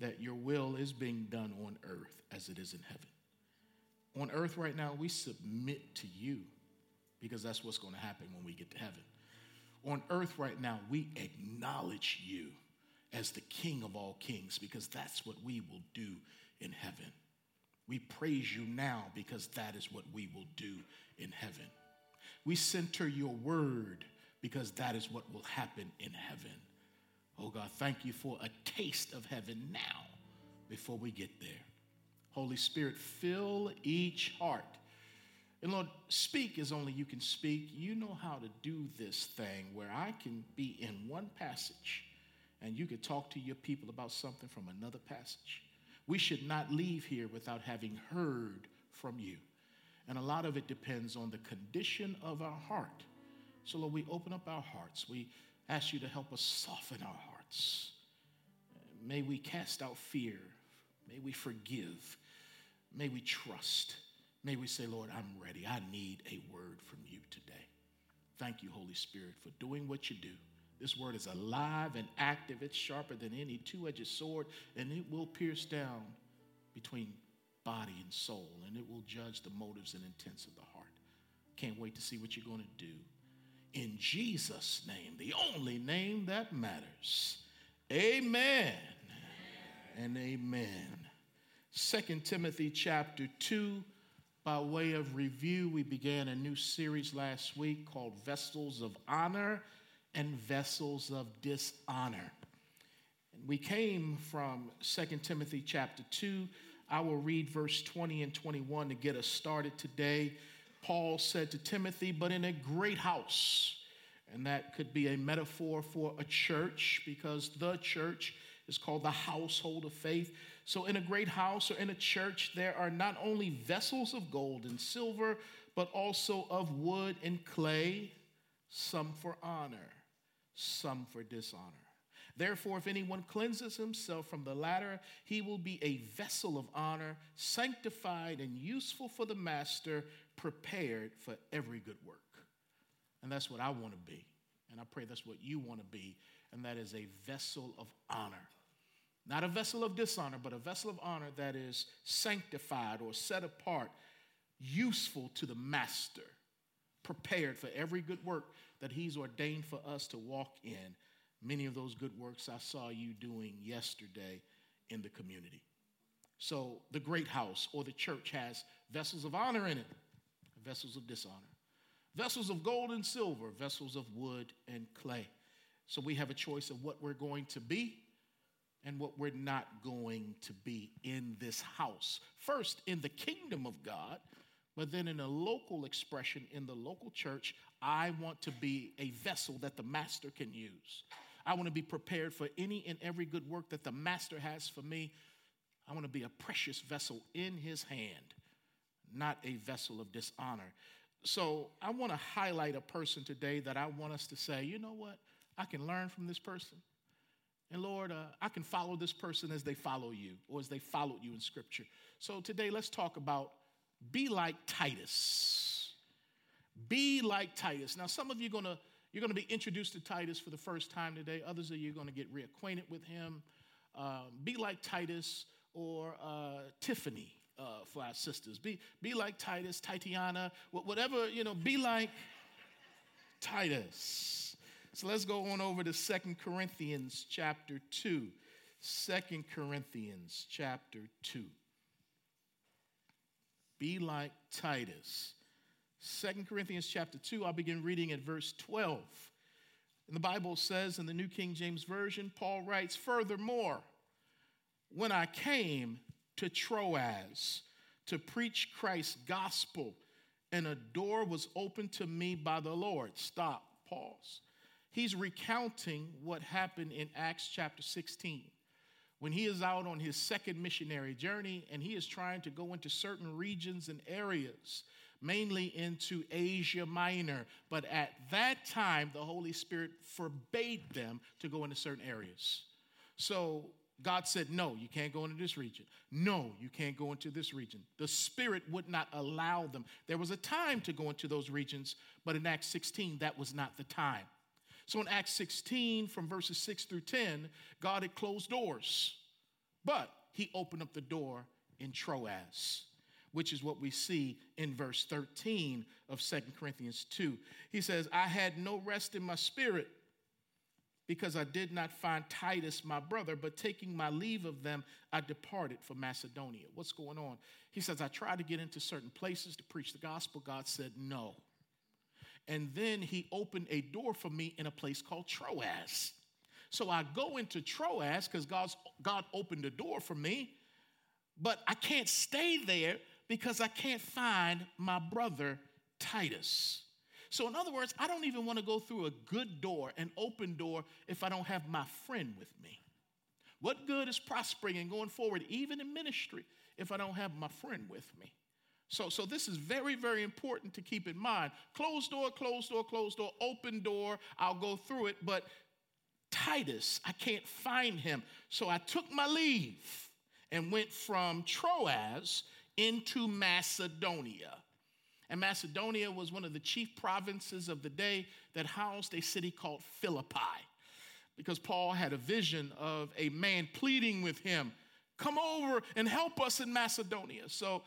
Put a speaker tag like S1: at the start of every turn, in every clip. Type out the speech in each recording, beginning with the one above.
S1: that your will is being done on earth as it is in heaven. On earth right now, we submit to you because that's what's going to happen when we get to heaven. On earth right now, we acknowledge you as the King of all kings because that's what we will do in heaven. We praise you now because that is what we will do in heaven. We center your word because that is what will happen in heaven. Oh God, thank you for a taste of heaven now before we get there. Holy Spirit, fill each heart. And Lord, speak as only you can speak. You know how to do this thing where I can be in one passage and you could talk to your people about something from another passage. We should not leave here without having heard from you. And a lot of it depends on the condition of our heart. So, Lord, we open up our hearts. We ask you to help us soften our hearts. May we cast out fear. May we forgive. May we trust. May we say, Lord, I'm ready. I need a word from you today. Thank you, Holy Spirit, for doing what you do. This word is alive and active. It's sharper than any two edged sword, and it will pierce down between body and soul, and it will judge the motives and intents of the heart. Can't wait to see what you're going to do. In Jesus' name, the only name that matters. Amen, and amen. Second Timothy chapter 2. By way of review, we began a new series last week called Vessels of Honor and vessels of dishonor. And we came from 2 Timothy chapter 2. I will read verse 20 and 21 to get us started today. Paul said to Timothy, but in a great house. And that could be a metaphor for a church because the church is called the household of faith. So, in a great house or in a church, there are not only vessels of gold and silver, but also of wood and clay, some for honor some for dishonor. Therefore, if anyone cleanses himself from the latter, he will be a vessel of honor, sanctified and useful for the master, prepared for every good work. And that's what I want to be. And I pray that's what you want to be. And that is a vessel of honor. Not a vessel of dishonor, but a vessel of honor that is sanctified or set apart, useful to the master, prepared for every good work that He's ordained for us to walk in. Many of those good works I saw you doing yesterday in the community. So, the great house or the church has vessels of honor in it, vessels of dishonor, vessels of gold and silver, vessels of wood and clay. So, we have a choice of what we're going to be and what we're not going to be in this house. First, in the kingdom of God, but then in a local expression in the local church, I want to be a vessel that the master can use. I want to be prepared for any and every good work that the master has for me. I want to be a precious vessel in his hand, not a vessel of dishonor. So I want to highlight a person today that I want us to say, you know what? I can learn from this person. And Lord, uh, I can follow this person as they follow you or as they followed you in Scripture. So today, let's talk about be like Titus. Be like Titus. Now, some of you are gonna you're gonna be introduced to Titus for the first time today. Others of you are gonna get reacquainted with him. Um, be like Titus or uh, Tiffany uh, for our sisters. Be be like Titus, Titiana, whatever you know. Be like Titus. So let's go on over to Second Corinthians chapter 2. 2 Corinthians chapter 2. Be like Titus. Second Corinthians chapter 2, I'll begin reading at verse 12. And the Bible says in the New King James Version, Paul writes, Furthermore, when I came to Troas to preach Christ's gospel, and a door was opened to me by the Lord. Stop, pause. He's recounting what happened in Acts chapter 16 when he is out on his second missionary journey and he is trying to go into certain regions and areas, mainly into Asia Minor. But at that time, the Holy Spirit forbade them to go into certain areas. So God said, No, you can't go into this region. No, you can't go into this region. The Spirit would not allow them. There was a time to go into those regions, but in Acts 16, that was not the time. So in Acts 16, from verses 6 through 10, God had closed doors But he opened up the door in Troas, which is what we see in verse 13 of Second Corinthians 2. He says, I had no rest in my spirit because I did not find Titus, my brother, but taking my leave of them, I departed for Macedonia. What's going on? He says, I tried to get into certain places to preach the gospel. God said, no. And then he opened a door for me in a place called Troas. So I go into Troas because God opened the door for me, but I can't stay there because I can't find my brother Titus. So, in other words, I don't even want to go through a good door, an open door, if I don't have my friend with me. What good is prospering and going forward, even in ministry, if I don't have my friend with me? So, so this is very, very important to keep in mind. Closed door, closed door, closed door, open door, I'll go through it, but Titus, I can't find him. So I took my leave and went from Troas into Macedonia. And Macedonia was one of the chief provinces of the day that housed a city called Philippi. Because Paul had a vision of a man pleading with him, Come over and help us in Macedonia. So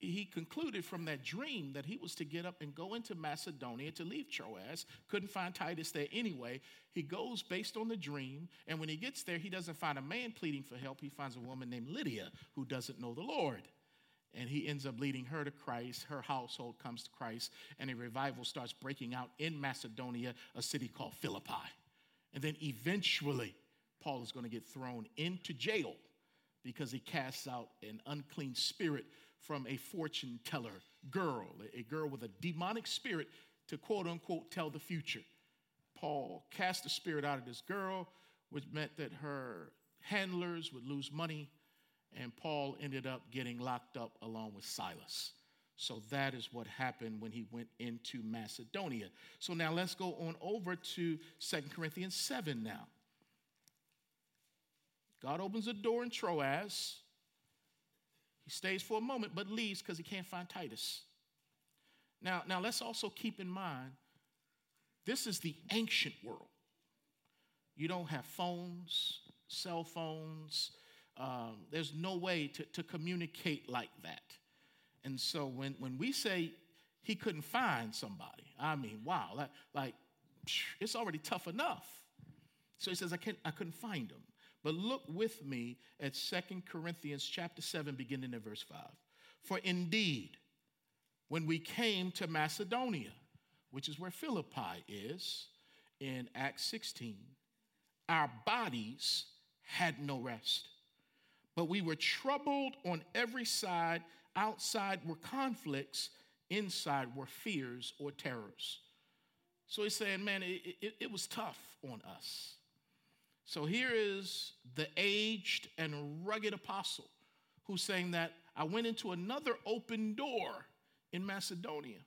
S1: he concluded from that dream that he was to get up and go into Macedonia to leave Troas. Couldn't find Titus there anyway. He goes based on the dream, and when he gets there, he doesn't find a man pleading for help. He finds a woman named Lydia who doesn't know the Lord. And he ends up leading her to Christ. Her household comes to Christ, and a revival starts breaking out in Macedonia, a city called Philippi. And then eventually, Paul is going to get thrown into jail because he casts out an unclean spirit from a fortune teller girl, a girl with a demonic spirit to quote unquote tell the future. Paul cast the spirit out of this girl, which meant that her handlers would lose money, and Paul ended up getting locked up along with Silas. So that is what happened when he went into Macedonia. So now let's go on over to Second Corinthians 7 now. God opens a door in Troas. He stays for a moment but leaves because he can't find Titus. Now, now let's also keep in mind this is the ancient world. You don't have phones, cell phones. Um, there's no way to, to communicate like that. And so when, when we say he couldn't find somebody, I mean, wow, like, like it's already tough enough. So he says, I, can't, I couldn't find him. But look with me at Second Corinthians chapter 7, beginning at verse 5. For indeed, when we came to Macedonia, which is where Philippi is in Acts 16, our bodies had no rest. But we were troubled on every side. Outside were conflicts, inside were fears or terrors. So he's saying, man, it, it, it was tough on us. So here is the aged and rugged apostle who's saying that I went into another open door in Macedonia,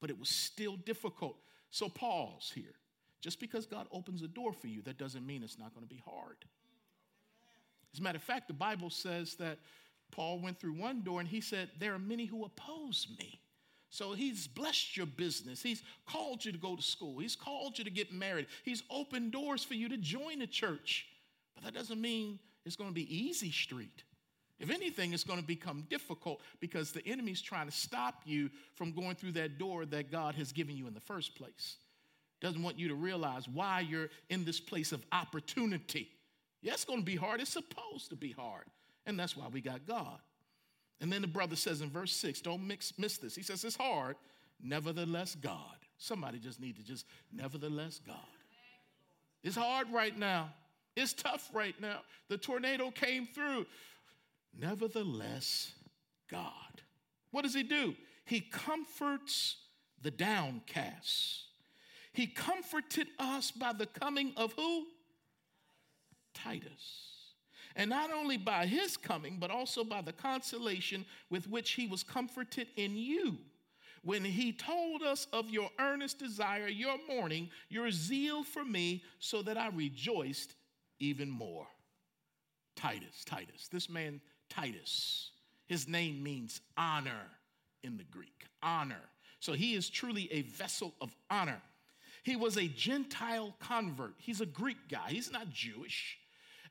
S1: but it was still difficult. So pause here. Just because God opens a door for you, that doesn't mean it's not going to be hard. As a matter of fact, the Bible says that Paul went through one door and he said, There are many who oppose me. So he's blessed your business. He's called you to go to school. He's called you to get married. He's opened doors for you to join a church. But that doesn't mean it's going to be easy street. If anything, it's going to become difficult because the enemy's trying to stop you from going through that door that God has given you in the first place. Doesn't want you to realize why you're in this place of opportunity. Yeah, it's going to be hard. It's supposed to be hard. And that's why we got God. And then the brother says in verse 6, don't mix, miss this. He says, it's hard, nevertheless, God. Somebody just need to just, nevertheless, God. It's hard right now. It's tough right now. The tornado came through. Nevertheless, God. What does he do? He comforts the downcast. He comforted us by the coming of who? Titus. And not only by his coming, but also by the consolation with which he was comforted in you. When he told us of your earnest desire, your mourning, your zeal for me, so that I rejoiced even more. Titus, Titus. This man, Titus, his name means honor in the Greek. Honor. So he is truly a vessel of honor. He was a Gentile convert. He's a Greek guy, he's not Jewish.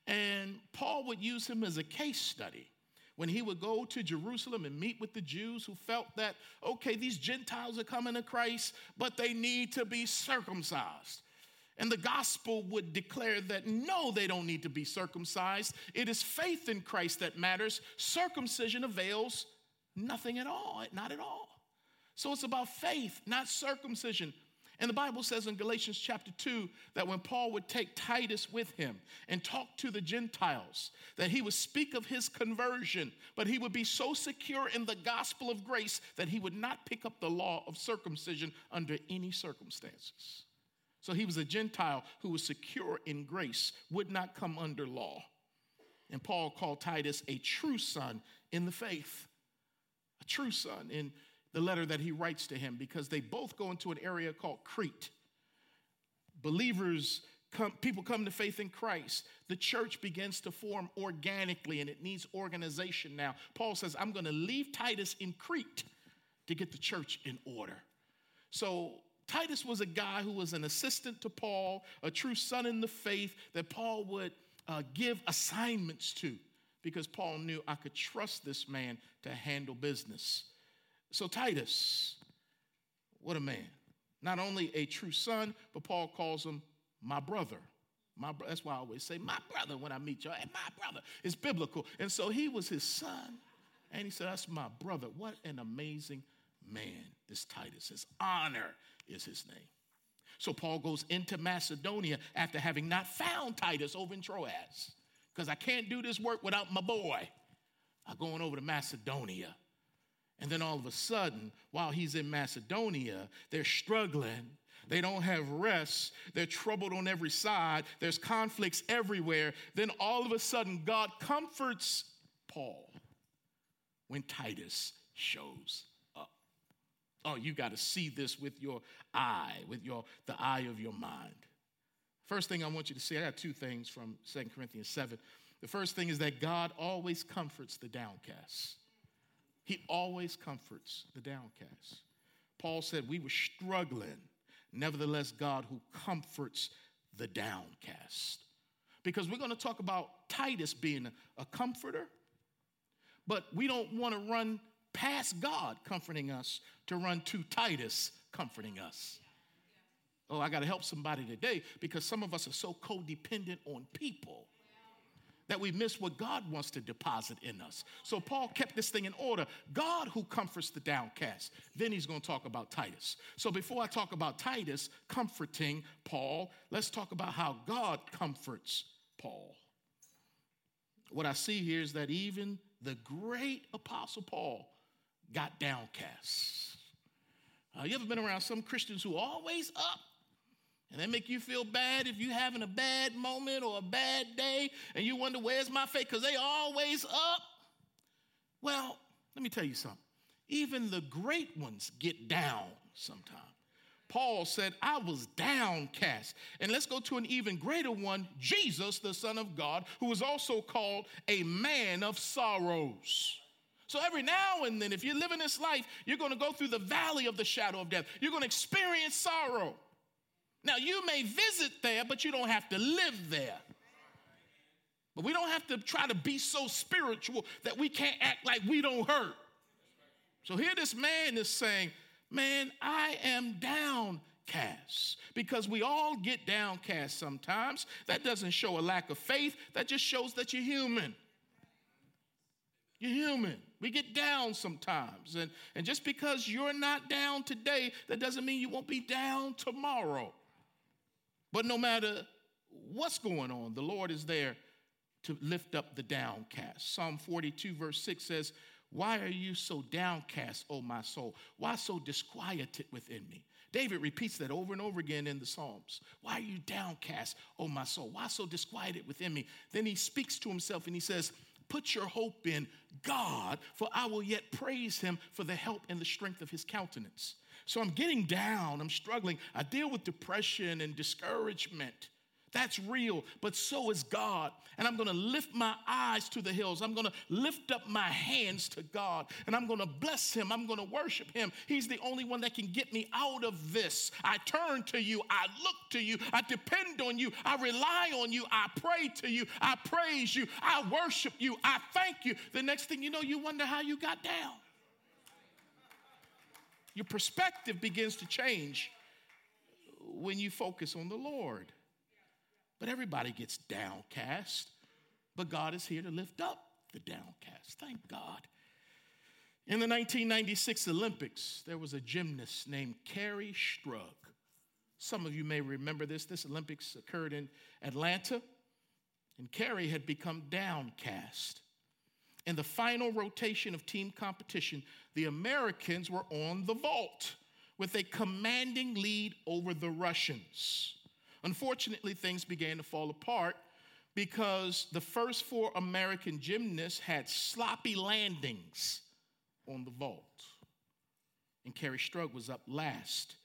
S1: And Paul would use him as a case study when he would go to Jerusalem and meet with the Jews who felt that, okay, these Gentiles are coming to Christ, but they need to be circumcised. And the gospel would declare that no, they don't need to be circumcised. It is faith in Christ that matters. Circumcision avails nothing at all, not at all. So it's about faith, not circumcision. And the Bible says in Galatians chapter 2 that when Paul would take Titus with him and talk to the Gentiles, that he would speak of his conversion, but he would be so secure in the gospel of grace that he would not pick up the law of circumcision under any circumstances. So he was a Gentile who was secure in grace, would not come under law. And Paul called Titus a true son in the faith, a true son in the letter that he writes to him because they both go into an area called Crete. Believers come, people come to faith in Christ. The church begins to form organically and it needs organization now. Paul says, I'm going to leave Titus in Crete to get the church in order. So Titus was a guy who was an assistant to Paul, a true son in the faith that Paul would uh, give assignments to because Paul knew I could trust this man to handle business. So, Titus, what a man. Not only a true son, but Paul calls him my brother. My that's why I always say my brother when I meet y'all. Hey, my brother. is biblical. And so he was his son. And he said, That's my brother. What an amazing man, this Titus. His honor is his name. So Paul goes into Macedonia after having not found Titus over in Troas. Because I can't do this work without my boy. I'm going over to Macedonia. And then all of a sudden, while he's in Macedonia, they're struggling. They don't have rest. They're troubled on every side. There's conflicts everywhere. Then all of a sudden, God comforts Paul when Titus shows up. Oh, you got to see this with your eye, with your the eye of your mind. First thing I want you to see, I got two things from Second Corinthians 7. The first thing is that God always comforts the downcast. He always comforts the downcast. Paul said we were struggling. Nevertheless, God who comforts the downcast. Because we're going to talk about Titus being a comforter, but we don't want to run past God comforting us to run to Titus comforting us. Oh, I got to help somebody today because some of us are so codependent on people that we miss what God wants to deposit in us. So Paul kept this thing in order. God who comforts the downcast. Then he's going to talk about Titus. So before I talk about Titus comforting Paul, let's talk about how God comforts Paul. What I see here is that even the great apostle Paul got downcast. Uh, you ever been around some Christians who always up? And they make you feel bad if you're having a bad moment or a bad day and you wonder, where's my faith? Because they always up. Well, let me tell you something. Even the great ones get down sometimes. Paul said, I was downcast. And let's go to an even greater one Jesus, the Son of God, who was also called a man of sorrows. So every now and then, if you're living this life, you're going to go through the valley of the shadow of death. You're going to experience sorrow. Now, you may visit there, but you don't have to live there. But we don't have to try to be so spiritual that we can't act like we don't hurt. So here this man is saying, Man, I am downcast because we all get downcast sometimes. That doesn't show a lack of faith, that just shows that you're human. You're human. We get down sometimes. And, and just because you're not down today, that doesn't mean you won't be down tomorrow. But no matter what's going on, the Lord is there to lift up the downcast. Psalm 42, verse 6 says, Why are you so downcast, O my soul? Why so disquieted within me? David repeats that over and over again in the Psalms. Why are you downcast, O my soul? Why so disquieted within me? Then he speaks to himself and he says, Put your hope in God, for I will yet praise him for the help and the strength of his countenance. So I'm getting down, I'm struggling. I deal with depression and discouragement. That's real, but so is God. And I'm gonna lift my eyes to the hills. I'm gonna lift up my hands to God and I'm gonna bless Him. I'm gonna worship Him. He's the only one that can get me out of this. I turn to you. I look to you. I depend on you. I rely on you. I pray to you. I praise you. I worship you. I thank you. The next thing you know, you wonder how you got down. Your perspective begins to change when you focus on the Lord. But everybody gets downcast. But God is here to lift up the downcast. Thank God. In the 1996 Olympics, there was a gymnast named Kerri Strug. Some of you may remember this. This Olympics occurred in Atlanta, and Kerri had become downcast. In the final rotation of team competition, the Americans were on the vault with a commanding lead over the Russians. Unfortunately, things began to fall apart because the first four American gymnasts had sloppy landings on the vault. And Kerri Strug was up last.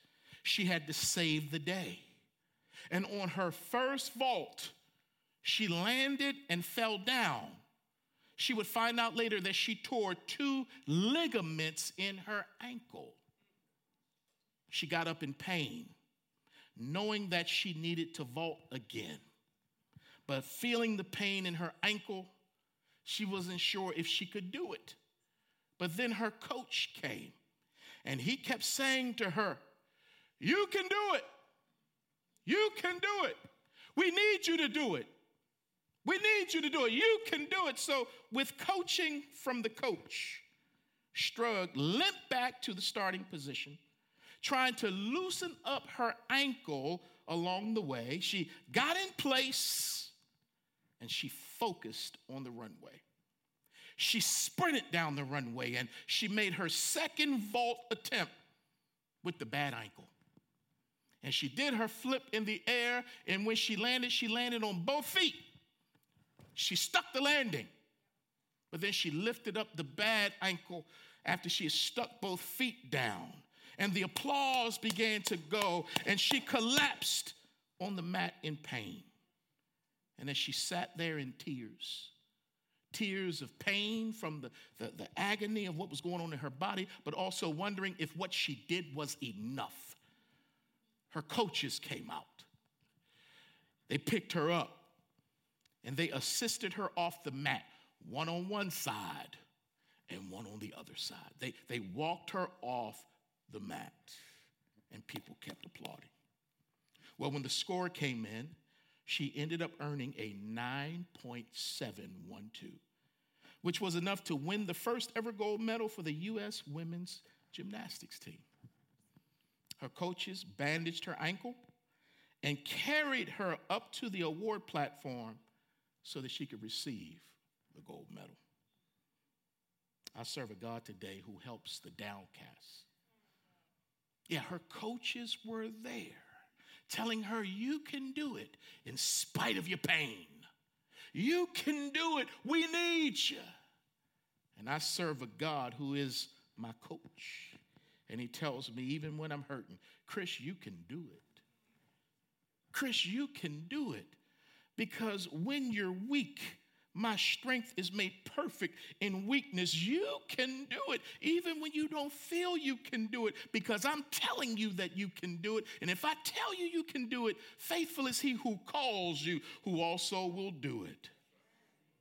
S1: She had to save the day. And on her first vault, she landed and fell down. She would find out later that she tore two ligaments in her ankle. She got up in pain knowing that she needed to vault again. But feeling the pain in her ankle, she wasn't sure if she could do it. But then her coach came and he kept saying to her, You can do it. You can do it. We need you to do it. We need you to do it. You can do it. So, with coaching from the coach, Strug limped back to the starting position trying to loosen up her ankle along the way. She got in place and she focused on the runway. She sprinted down the runway and she made her second vault attempt with the bad ankle. And she did her flip in the air, and when she landed, she landed on both feet. She stuck the landing, but then she lifted up the bad ankle after she had stuck both feet down and the applause began to go, and she collapsed on the mat in pain. And as she sat there in tears, tears of pain from the, the, the, agony of what was going on in her body, but also wondering if what she did was enough. Her coaches came out. They picked her up and they assisted her off the mat, one on one side and one on the other side. They, they walked her off the mat. And people kept applauding. Well, when the score came in, she ended up earning a 9.712, which was enough to win the first ever gold medal for the U.S. women's gymnastics team. Her coaches bandaged her ankle and carried her up to the award platform so that she could receive the gold medal. I serve a God today who helps the downcast yeah, her coaches were there telling her, You can do it in spite of your pain. You can do it. We need you. And I serve a God who is my coach. And he tells me, even when I'm hurting, Chris, you can do it. Chris, you can do it. Because when you're weak, my strength is made perfect in weakness. You can do it, even when you don't feel you can do it, because I'm telling you that you can do it. And if I tell you you can do it, faithful is he who calls you, who also will do it.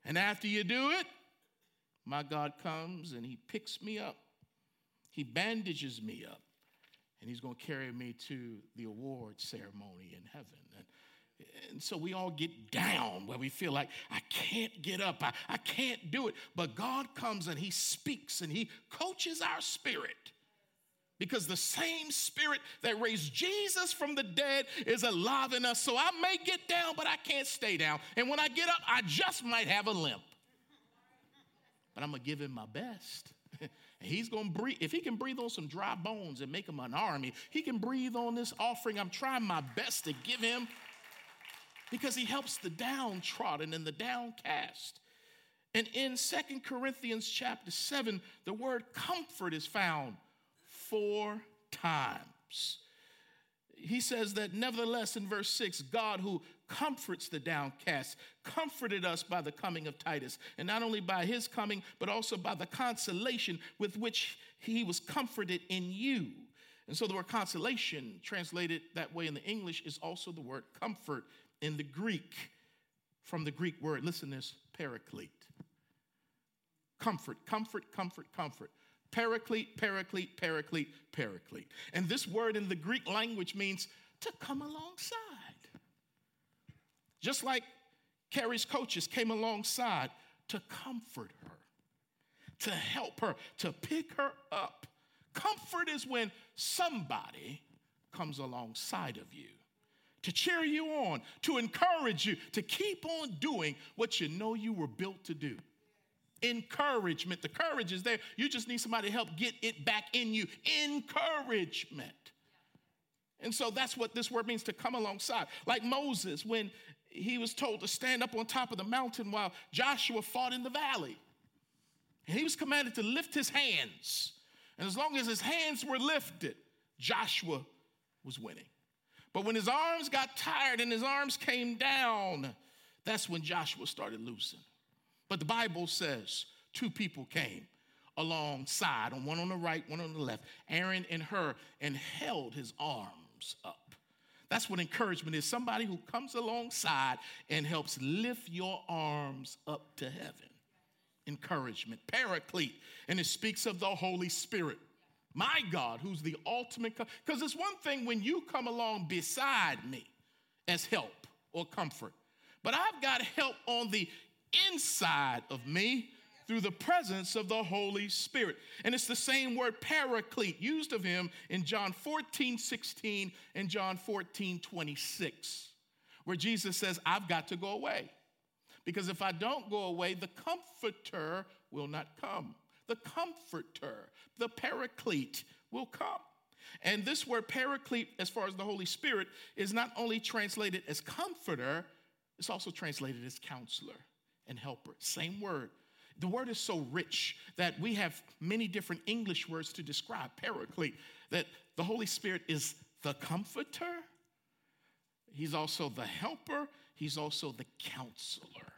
S1: And after you do it, my God comes and he picks me up, he bandages me up, and he's going to carry me to the award ceremony in heaven. And and so we all get down where we feel like, I can't get up, I, I can't do it. But God comes and He speaks and He coaches our spirit. Because the same spirit that raised Jesus from the dead is alive in us. So I may get down, but I can't stay down. And when I get up, I just might have a limp. But I'm going to give him my best. he's going to breathe. If he can breathe on some dry bones and make him an army, he can breathe on this offering. I'm trying my best to give him because he helps the downtrodden and the downcast. And in Second Corinthians chapter 7, the word comfort is found four times. he says that nevertheless in verse 6 God who comforts the downcast comforted us by the coming of Titus and not only by his coming but also by the consolation with which he was comforted in you and so the word consolation translated that way in the English is also the word comfort in the Greek from the Greek word listen this paraclete comfort comfort comfort comfort Paraclete, paraclete, paraclete, paraclete. And this word in the Greek language means to come alongside. Just like Kerri's coaches came alongside to comfort her, to help her, to pick her up. Comfort is when somebody comes alongside of you to cheer you on, to encourage you, to keep on doing what you know you were built to do encouragement. The courage is there. You just need somebody to help get it back in you. Encouragement. And so that's what this word means to come alongside. Like Moses, when he was told to stand up on top of the mountain while Joshua fought in the valley. And he was commanded to lift his hands. And as long as his hands were lifted, Joshua was winning. But when his arms got tired and his arms came down, that's when Joshua started losing. But the Bible says two people came alongside, one on the right, one on the left, Aaron and Hur, and held his arms up. That's what encouragement is somebody who comes alongside and helps lift your arms up to heaven. Encouragement, paraclete, and it speaks of the Holy Spirit. My God, who's the ultimate, because it's one thing when you come along beside me as help or comfort, but I've got help on the inside of me through the presence of the Holy Spirit. And it's the same word paraclete used of him in John 14, 16 and John 14, 26, where Jesus says, I've got to go away. Because if I don't go away, the comforter will not come. The comforter, the paraclete will come. And this word paraclete, as far as the Holy Spirit, is not only translated as comforter, it's also translated as counselor and helper. Same word. The word is so rich that we have many different English words to describe paraclete, that the Holy Spirit is the comforter, He's also the helper, He's also the counselor.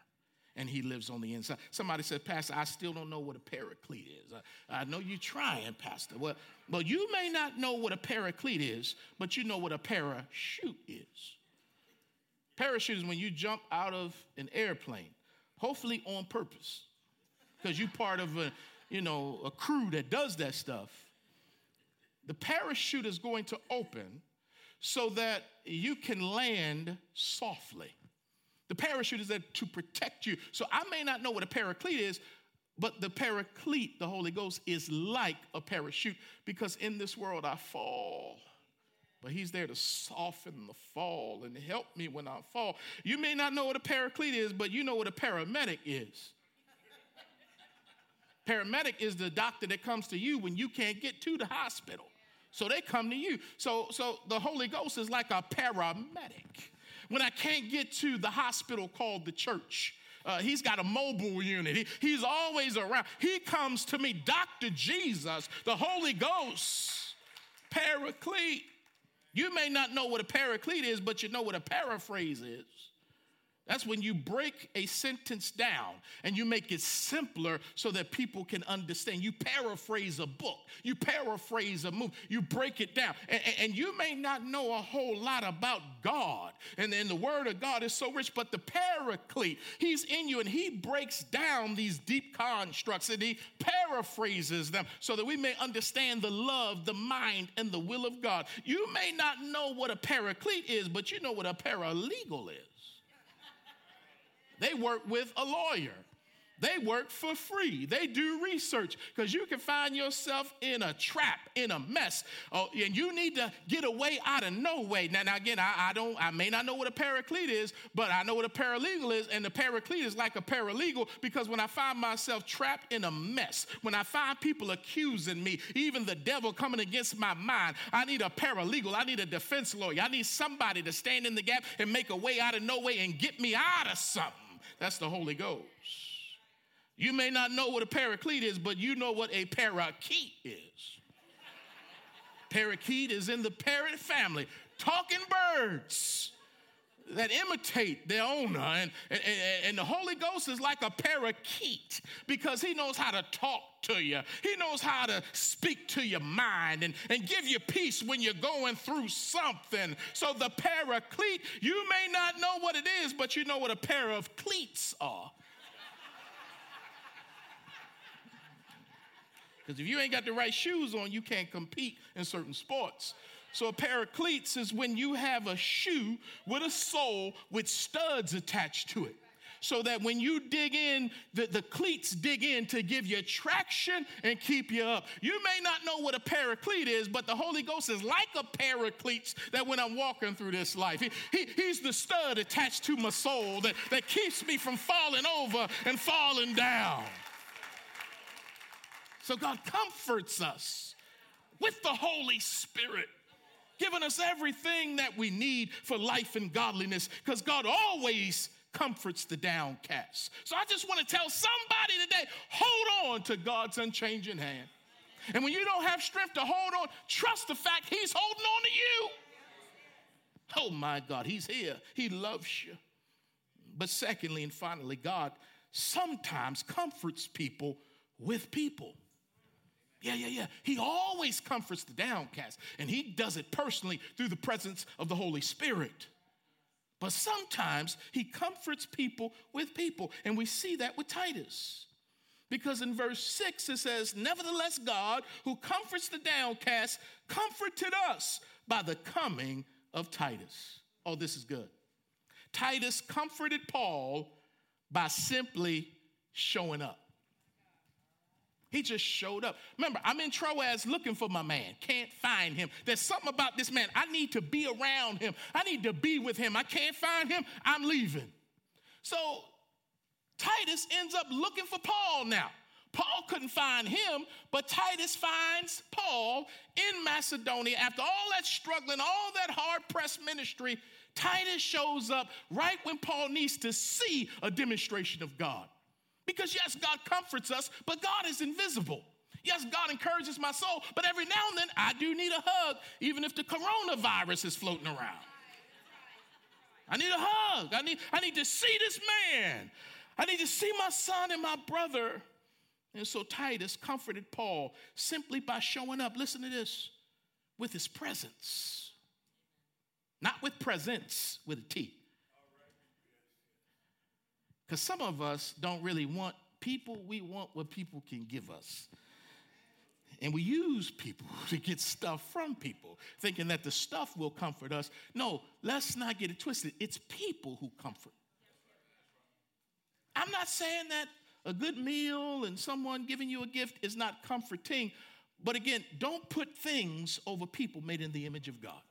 S1: And he lives on the inside. Somebody said, Pastor, I still don't know what a paraclete is. I, I know you're trying, Pastor. Well, well, you may not know what a paraclete is, but you know what a parachute is. Parachute is when you jump out of an airplane hopefully on purpose, because you're part of a, you know, a crew that does that stuff. The parachute is going to open so that you can land softly. The parachute is there to protect you. So I may not know what a paraclete is, but the paraclete, the Holy Ghost, is like a parachute because in this world I fall but he's there to soften the fall and help me when I fall. You may not know what a paraclete is, but you know what a paramedic is. paramedic is the doctor that comes to you when you can't get to the hospital. So they come to you. So, so the Holy Ghost is like a paramedic. When I can't get to the hospital called the church, uh, he's got a mobile unit. He, he's always around. He comes to me, Dr. Jesus, the Holy Ghost, paraclete. You may not know what a paraclete is, but you know what a paraphrase is. That's when you break a sentence down and you make it simpler so that people can understand. You paraphrase a book, you paraphrase a movie, you break it down. And, and, you may not know a whole lot about God. And then the word of God is so rich, but the paraclete, he's in you and he breaks down these deep constructs and he paraphrases them so that we may understand the love, the mind, and the will of God. You may not know what a paraclete is, but you know what a paralegal is. They work with a lawyer. They work for free. They do research because you can find yourself in a trap, in a mess, oh, and you need to get away out of no way. Now, now again, I, I, don't, I may not know what a paraclete is, but I know what a paralegal is, and the paraclete is like a paralegal because when I find myself trapped in a mess, when I find people accusing me, even the devil coming against my mind, I need a paralegal. I need a defense lawyer. I need somebody to stand in the gap and make a way out of no way and get me out of something. That's the Holy Ghost. You may not know what a paraclete is, but you know what a parakeet is. Parakeet is in the parrot family. talking birds that imitate their owner. And, and, and, the Holy Ghost is like a parakeet because he knows how to talk to you. He knows how to speak to your mind and, and give you peace when you're going through something. So the paraclete, you may not know what it is, but you know what a pair of cleats are. Because if you ain't got the right shoes on, you can't compete in certain sports. So a cleats is when you have a shoe with a sole with studs attached to it. So that when you dig in, the, the cleats dig in to give you traction and keep you up. You may not know what a paraclete is, but the Holy Ghost is like a paracletes that when I'm walking through this life, he, he, he's the stud attached to my soul that, that keeps me from falling over and falling down. So God comforts us with the Holy Spirit given us everything that we need for life and godliness because God always comforts the downcast. So I just want to tell somebody today hold on to God's unchanging hand. And when you don't have strength to hold on, trust the fact He's holding on to you. Oh my God, He's here. He loves you. But secondly and finally, God sometimes comforts people with people. Yeah, yeah, yeah. He always comforts the downcast, and he does it personally through the presence of the Holy Spirit. But sometimes he comforts people with people, and we see that with Titus. Because in verse 6 it says, Nevertheless, God, who comforts the downcast, comforted us by the coming of Titus. Oh, this is good. Titus comforted Paul by simply showing up. He just showed up. Remember, I'm in Troas looking for my man. Can't find him. There's something about this man. I need to be around him. I need to be with him. I can't find him. I'm leaving. So Titus ends up looking for Paul now. Paul couldn't find him, but Titus finds Paul in Macedonia. After all that struggling, all that hard pressed ministry, Titus shows up right when Paul needs to see a demonstration of God. Because yes, God comforts us, but God is invisible. Yes, God encourages my soul, but every now and then I do need a hug, even if the coronavirus is floating around. I need a hug. I need, I need to see this man. I need to see my son and my brother. And so Titus comforted Paul simply by showing up. Listen to this with his presence, not with presence with a T. Because some of us don't really want people, we want what people can give us. And we use people to get stuff from people, thinking that the stuff will comfort us. No, let's not get it twisted. It's people who comfort. I'm not saying that a good meal and someone giving you a gift is not comforting, but again, don't put things over people made in the image of God.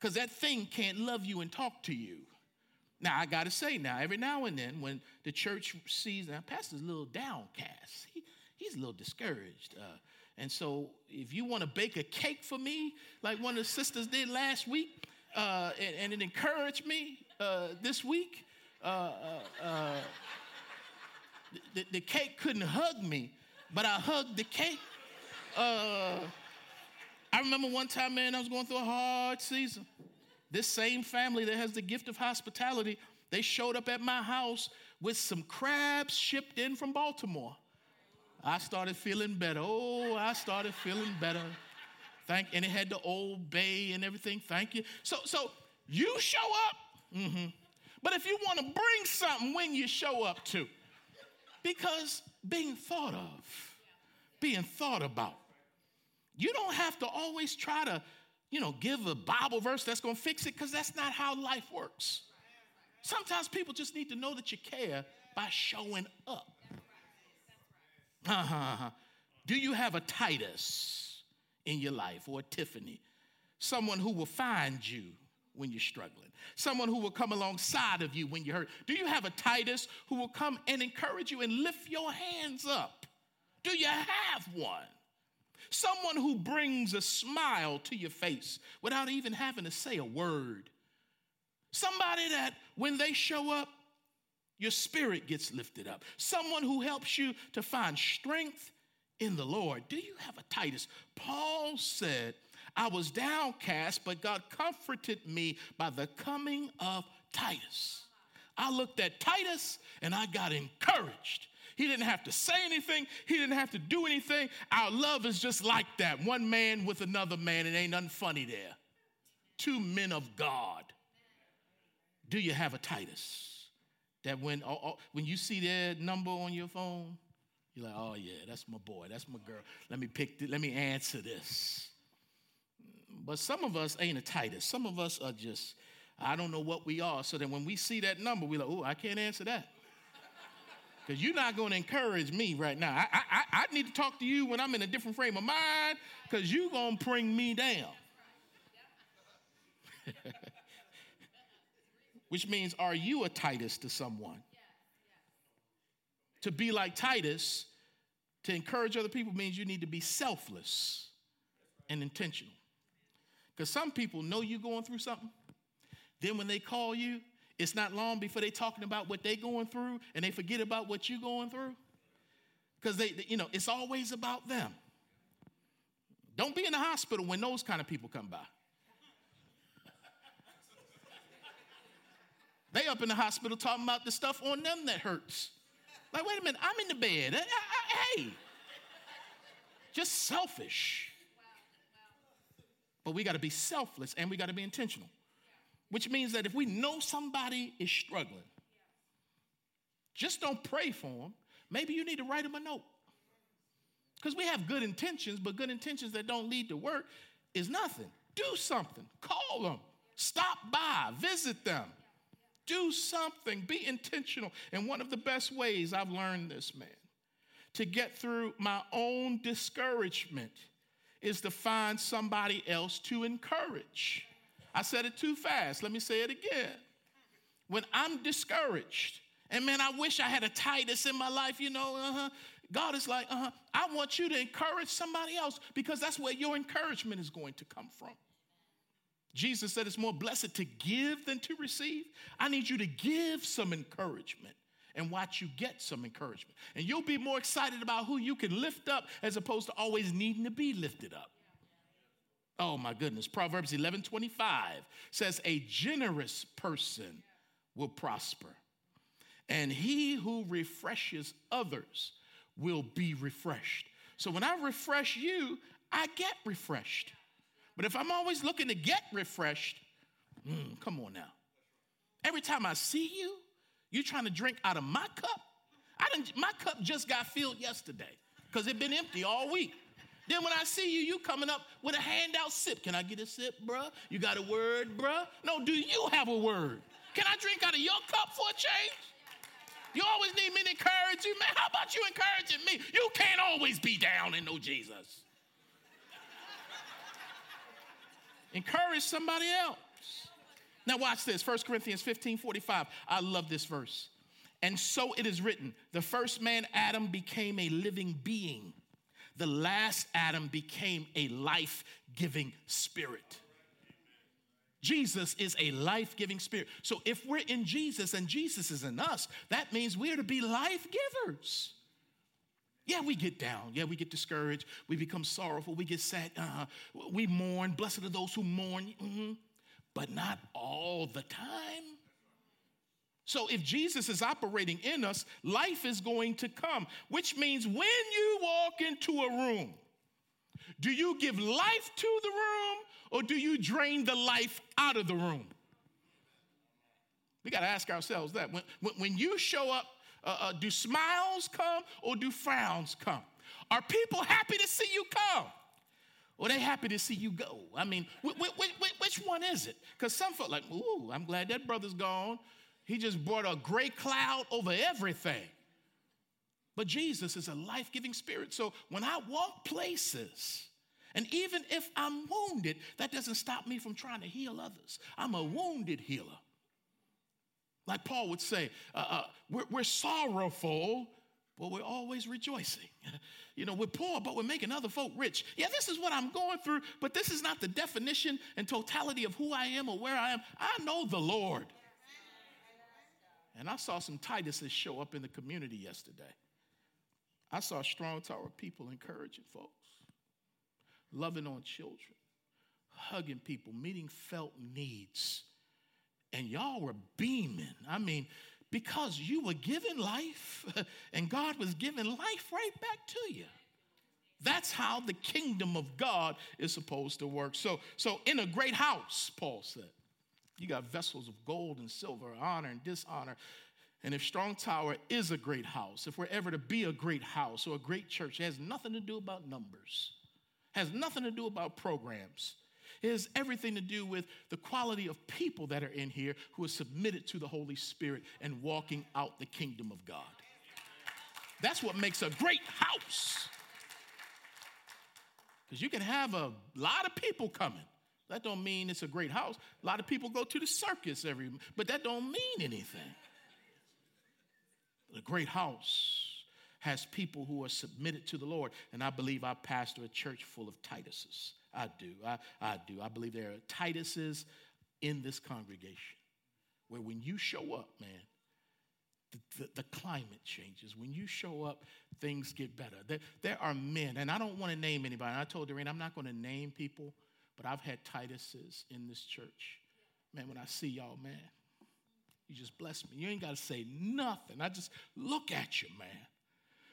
S1: Because that thing can't love you and talk to you. Now, I got to say, now, every now and then when the church sees, now, Pastor's a little downcast, he, he's a little discouraged. Uh, and so, if you want to bake a cake for me, like one of the sisters did last week, uh, and, and, it encouraged me uh, this week, uh, uh, uh, the, the, cake couldn't hug me, but I hugged the cake. I remember one time, man, I was going through a hard season. This same family that has the gift of hospitality, they showed up at my house with some crabs shipped in from Baltimore. I started feeling better. Oh, I started feeling better. Thank, and it had the old bay and everything. Thank you. So, so you show up. Mm-hmm. But if you want to bring something when you show up too, because being thought of, being thought about, you don't have to always try to you know, give a Bible verse that's going to fix it because that's not how life works. Sometimes people just need to know that you care by showing up. Uh-huh. Do you have a Titus in your life or a Tiffany? Someone who will find you when you're struggling, someone who will come alongside of you when you're hurt. Do you have a Titus who will come and encourage you and lift your hands up? Do you have one? Someone who brings a smile to your face without even having to say a word. Somebody that when they show up, your spirit gets lifted up. Someone who helps you to find strength in the Lord. Do you have a Titus? Paul said, I was downcast, but God comforted me by the coming of Titus. I looked at Titus and I got encouraged. He didn't have to say anything, he didn't have to do anything. Our love is just like that one man with another man, it ain't nothing funny there. Two men of God. Do you have a Titus? That when, oh, oh, when you see their number on your phone, you're like, oh yeah, that's my boy, that's my girl. Let me pick, th- let me answer this. But some of us ain't a Titus. Some of us are just, I don't know what we are. So that when we see that number, we're like, oh, I can't answer that. Because you're not going to encourage me right now. I, I, I need to talk to you when I'm in a different frame of mind because you're going to bring me down. Which means, are you a Titus to someone? To be like Titus, to encourage other people means you need to be selfless and intentional. Because some people know you're going through something. Then when they call you, it's not long before they talking about what they going through and they forget about what you going through. Because they, you know, it's always about them. Don't be in the hospital when those kind of people come by. They up in the hospital talking about the stuff on them that hurts. Like, wait a minute, I'm in the bed. Hey, just selfish. But we got to be selfless and we got to be intentional, which means that if we know somebody is struggling, just don't pray for them. Maybe you need to write them a note. Because we have good intentions, but good intentions that don't lead to work is nothing. Do something. Call them. Stop by. Visit them. Do something. Be intentional. And one of the best ways I've learned this, man, to get through my own discouragement is to find somebody else to encourage. I said it too fast. Let me say it again. When I'm discouraged, and man, I wish I had a Titus in my life, you know, uh-huh. God is like, uh-huh, I want you to encourage somebody else because that's where your encouragement is going to come from. Jesus said it's more blessed to give than to receive. I need you to give some encouragement and watch you get some encouragement. And you'll be more excited about who you can lift up as opposed to always needing to be lifted up. Oh my goodness. Proverbs 11 25 says, A generous person will prosper, and he who refreshes others will be refreshed. So when I refresh you, I get refreshed. But if I'm always looking to get refreshed, mm, come on now. Every time I see you, you're trying to drink out of my cup? I didn't, my cup just got filled yesterday because it been empty all week. Then when I see you, you coming up with a handout sip. Can I get a sip, bruh? You got a word, bruh? No, do you have a word? Can I drink out of your cup for a change? You always need me to encourage you, man. How about you encouraging me? You can't always be down and know Jesus. Encourage somebody else. Now, watch this 1 Corinthians 15 45. I love this verse. And so it is written the first man, Adam, became a living being, the last Adam became a life giving spirit. Jesus is a life giving spirit. So if we're in Jesus and Jesus is in us, that means we're to be life givers. Yeah, we get down. Yeah, we get discouraged. We become sorrowful. We get sad. Uh, we mourn. Blessed are those who mourn. Mm-hmm. But not all the time. So if Jesus is operating in us, life is going to come, which means when you walk into a room, do you give life to the room or do you drain the life out of the room? We got to ask ourselves that. When, when, you show up uh, uh, do smiles come or do frowns come? Are people happy to see you come? Or they happy to see you go? I mean, which one is it? Because some felt like, ooh, I'm glad that brother's gone. He just brought a gray cloud over everything. But Jesus is a life giving spirit. So when I walk places, and even if I'm wounded, that doesn't stop me from trying to heal others. I'm a wounded healer. Like Paul would say, uh, uh, we're, we're sorrowful, but we're always rejoicing. you know, we're poor, but we're making other folk rich. Yeah, this is what I'm going through, but this is not the definition and totality of who I am or where I am. I know the Lord. And I saw some Tituses show up in the community yesterday. I saw strong tower people encouraging folks, loving on children, hugging people, meeting felt needs. And y'all were beaming. I mean, because you were given life and God was giving life right back to you. That's how the kingdom of God is supposed to work. So, so in a great house, Paul said, you got vessels of gold and silver, honor and dishonor. And if Strong Tower is a great house, if we're ever to be a great house or a great church, it has nothing to do about numbers, has nothing to do about programs. It has everything to do with the quality of people that are in here who are submitted to the Holy Spirit and walking out the kingdom of God. That's what makes a great house. Because you can have a lot of people coming. That don't mean it's a great house. A lot of people go to the circus every, but that don't mean anything. A great house has people who are submitted to the Lord, and I believe I pastor a church full of Tituses. I do. I, I do. I believe there are Tituses in this congregation where when you show up, man, the, the, the, climate changes. When you show up, things get better. There, there are men, and I don't want to name anybody. I told Doreen, I'm not going to name people, but I've had Tituses in this church. Man, when I see y'all, man, you just bless me. You ain't got to say nothing. I just look at you, man.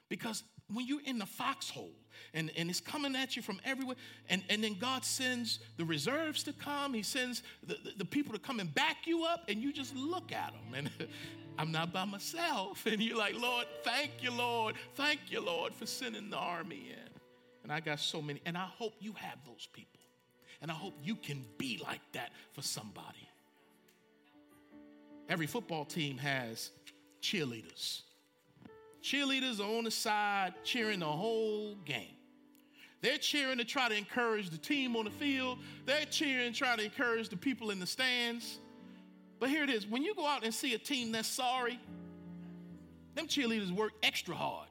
S1: Because when you're in the foxhole and, and it's coming at you from everywhere, and, and then God sends the reserves to come, He sends the, the, the people to come and back you up, and you just look at them. And I'm not by myself. And you're like, Lord, thank you, Lord. Thank you, Lord, for sending the army in. And I got so many, and I hope you have those people. And I hope you can be like that for somebody. Every football team has cheerleaders. Cheerleaders are on the side cheering the whole game. They're cheering to try to encourage the team on the field. They're cheering, trying to encourage the people in the stands. But here it is when you go out and see a team that's sorry, them cheerleaders work extra hard.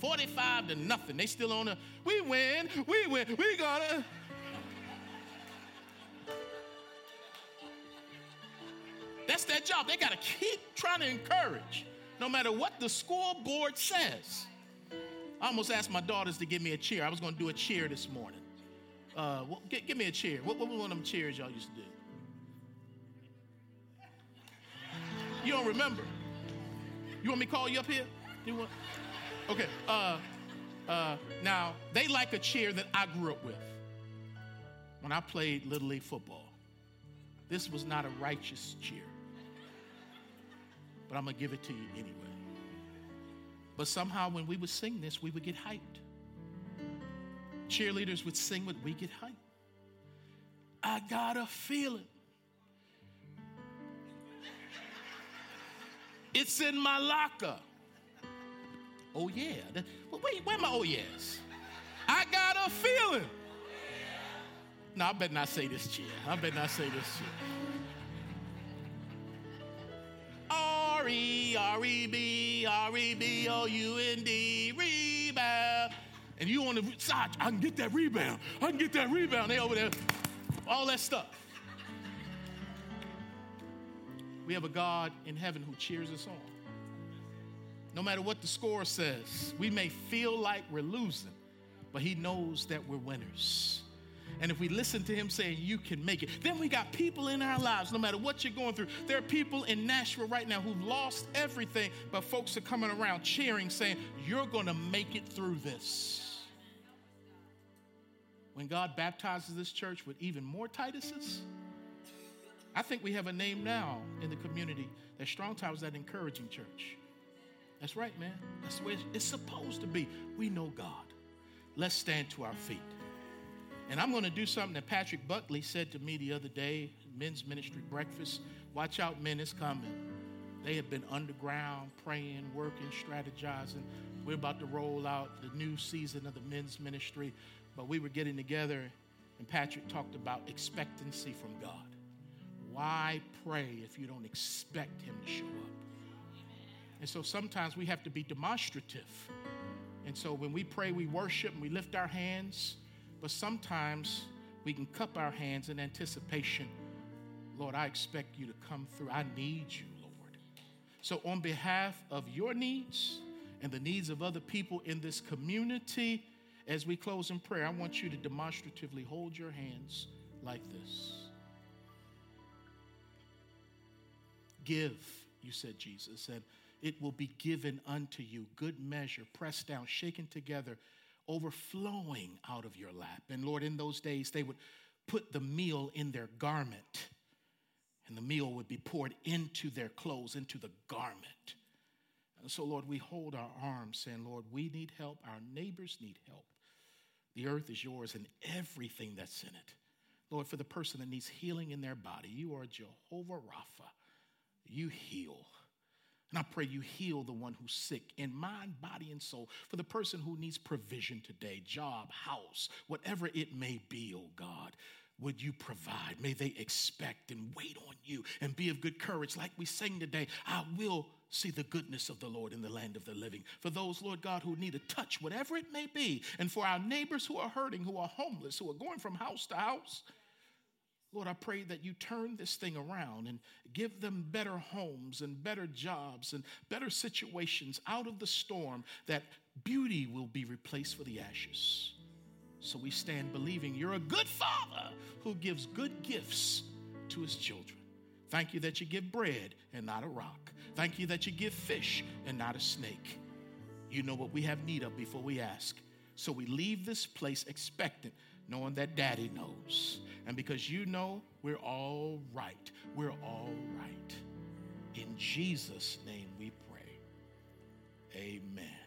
S1: 45 to nothing. They still on a, we win, we win, we gonna. That's their job. They got to keep trying to encourage no matter what the scoreboard says. I almost asked my daughters to give me a cheer. I was to do a cheer this morning. Uh, well, give, give, me a cheer. What, what was one of them cheers y'all used to do? You don't remember? You want me to call you up here? You want? Okay. Uh, uh, now they like a cheer that I grew up with when I played little league football. This was not a righteous cheer but I'm going to give it to you anyway. But somehow when we would sing this, we would get hyped. Cheerleaders would sing what we get hyped. I got a feeling. It's in my locker. Oh, yeah. Well, wait, where my oh, yes? I got a feeling. No, I better not say this cheer. I better not say this cheer. R E R E B R E B O U N D rebound. And you on the side, I can get that rebound. I can get that rebound. They over there, all that stuff. We have a God in heaven who cheers us on. No matter what the score says, we may feel like we're losing, but He knows that we're winners. And if we listen to him saying, You can make it, then we got people in our lives, no matter what you're going through. There are people in Nashville right now who've lost everything, but folks are coming around cheering, saying, You're going to make it through this. When God baptizes this church with even more Tituses, I think we have a name now in the community that Strong Tower is that encouraging church. That's right, man. That's the way it's supposed to be. We know God. Let's stand to our feet. And I'm going to do something that Patrick Buckley said to me the other day, men's ministry breakfast. Watch out, men, it's coming. They have been underground, praying, working, strategizing. We're about to roll out the new season of the men's ministry. But we were getting together, and Patrick talked about expectancy from God. Why pray if you don't expect Him to show up? And so sometimes we have to be demonstrative. And so when we pray, we worship and we lift our hands but sometimes we can cup our hands in anticipation. Lord, I expect you to come through. I need you, Lord. So, on behalf of your needs and the needs of other people in this community, as we close in prayer, I want you to demonstratively hold your hands like this. Give, you said, Jesus, and it will be given unto you. Good measure, pressed down, shaken together, overflowing out of your lap. And Lord, in those days, they would put the meal in their garment, and the meal would be poured into their clothes, into the garment. And so, Lord, we hold our arms saying, Lord, we need help. Our neighbors need help. The earth is yours and everything that's in it. Lord, for the person that needs healing in their body, you are Jehovah Rapha. You heal. And I pray you heal the one who's sick in mind, body, and soul. For the person who needs provision today, job, house, whatever it may be, oh God, would you provide? May they expect and wait on you and be of good courage. Like we sang today, I will see the goodness of the Lord in the land of the living. For those, Lord God, who need a touch, whatever it may be, and for our neighbors who are hurting, who are homeless, who are going from house to house. Lord, I pray that you turn this thing around and give them better homes and better jobs and better situations out of the storm, that beauty will be replaced for the ashes. So we stand believing you're a good father who gives good gifts to his children. Thank you that you give bread and not a rock. Thank you that you give fish and not a snake. You know what we have need of before we ask. So we leave this place expectant, knowing that Daddy knows. And because you know, we're all right. We're all right. In Jesus' name we pray. Amen.